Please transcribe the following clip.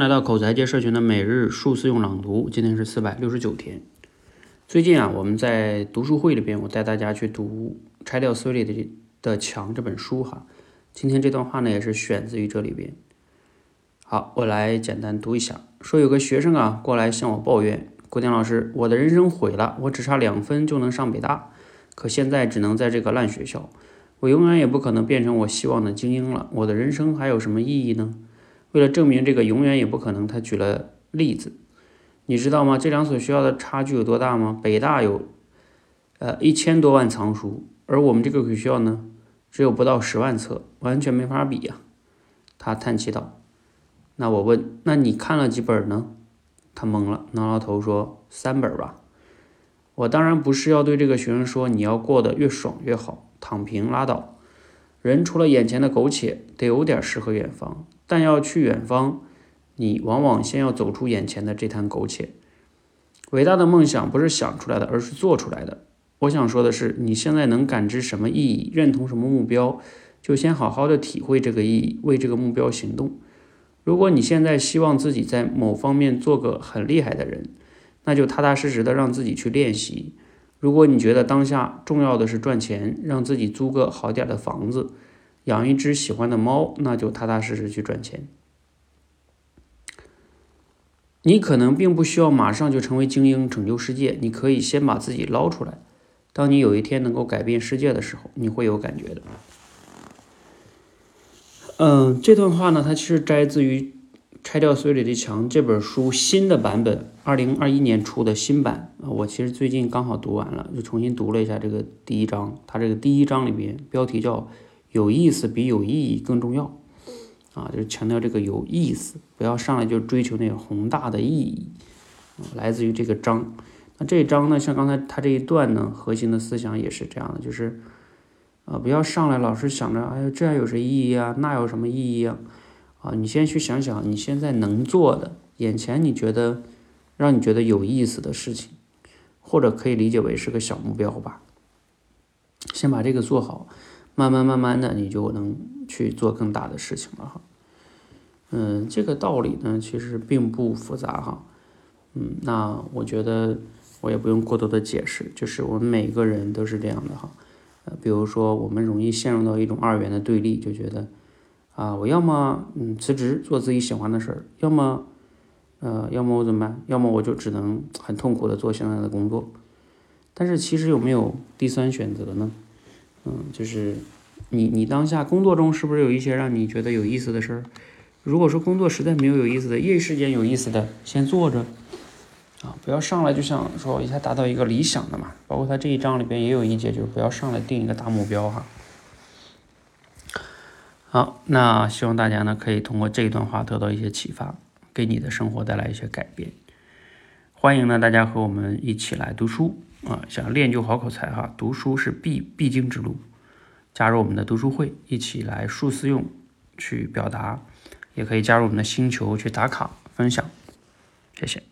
来到口才界社群的每日数字用朗读，今天是四百六十九天。最近啊，我们在读书会里边，我带大家去读《拆掉思维里的的墙》这本书哈。今天这段话呢，也是选自于这里边。好，我来简单读一下。说有个学生啊，过来向我抱怨：郭天老师，我的人生毁了，我只差两分就能上北大，可现在只能在这个烂学校，我永远也不可能变成我希望的精英了。我的人生还有什么意义呢？为了证明这个永远也不可能，他举了例子，你知道吗？这两所学校的差距有多大吗？北大有，呃一千多万藏书，而我们这个学校呢，只有不到十万册，完全没法比呀。他叹气道：“那我问，那你看了几本呢？”他懵了，挠挠头说：“三本吧。”我当然不是要对这个学生说，你要过得越爽越好，躺平拉倒。人除了眼前的苟且，得有点诗和远方。但要去远方，你往往先要走出眼前的这滩苟且。伟大的梦想不是想出来的，而是做出来的。我想说的是，你现在能感知什么意义，认同什么目标，就先好好的体会这个意义，为这个目标行动。如果你现在希望自己在某方面做个很厉害的人，那就踏踏实实的让自己去练习。如果你觉得当下重要的是赚钱，让自己租个好点的房子。养一只喜欢的猫，那就踏踏实实去赚钱。你可能并不需要马上就成为精英，拯救世界。你可以先把自己捞出来。当你有一天能够改变世界的时候，你会有感觉的。嗯，这段话呢，它其实摘自于《拆掉思维里的墙》这本书新的版本，二零二一年出的新版啊。我其实最近刚好读完了，就重新读了一下这个第一章。它这个第一章里面标题叫。有意思比有意义更重要，啊，就是强调这个有意思，不要上来就追求那个宏大的意义，来自于这个章。那这一章呢，像刚才他这一段呢，核心的思想也是这样的，就是，啊，不要上来老是想着，哎呀，这样有什么意义啊？那有什么意义啊？啊，你先去想想你现在能做的，眼前你觉得让你觉得有意思的事情，或者可以理解为是个小目标吧，先把这个做好。慢慢慢慢的，你就能去做更大的事情了哈。嗯，这个道理呢，其实并不复杂哈。嗯，那我觉得我也不用过多的解释，就是我们每个人都是这样的哈。呃，比如说我们容易陷入到一种二元的对立，就觉得啊，我要么嗯辞职做自己喜欢的事儿，要么呃，要么我怎么办？要么我就只能很痛苦的做现在的工作。但是其实有没有第三选择呢？嗯，就是你你当下工作中是不是有一些让你觉得有意思的事儿？如果说工作实在没有有意思的，业余时间有意思的，先做着啊，不要上来就想说一下达到一个理想的嘛。包括他这一章里边也有一节，就是不要上来定一个大目标哈。好，那希望大家呢可以通过这一段话得到一些启发，给你的生活带来一些改变。欢迎呢大家和我们一起来读书。啊，想练就好口才哈，读书是必必经之路。加入我们的读书会，一起来数思用去表达，也可以加入我们的星球去打卡分享。谢谢。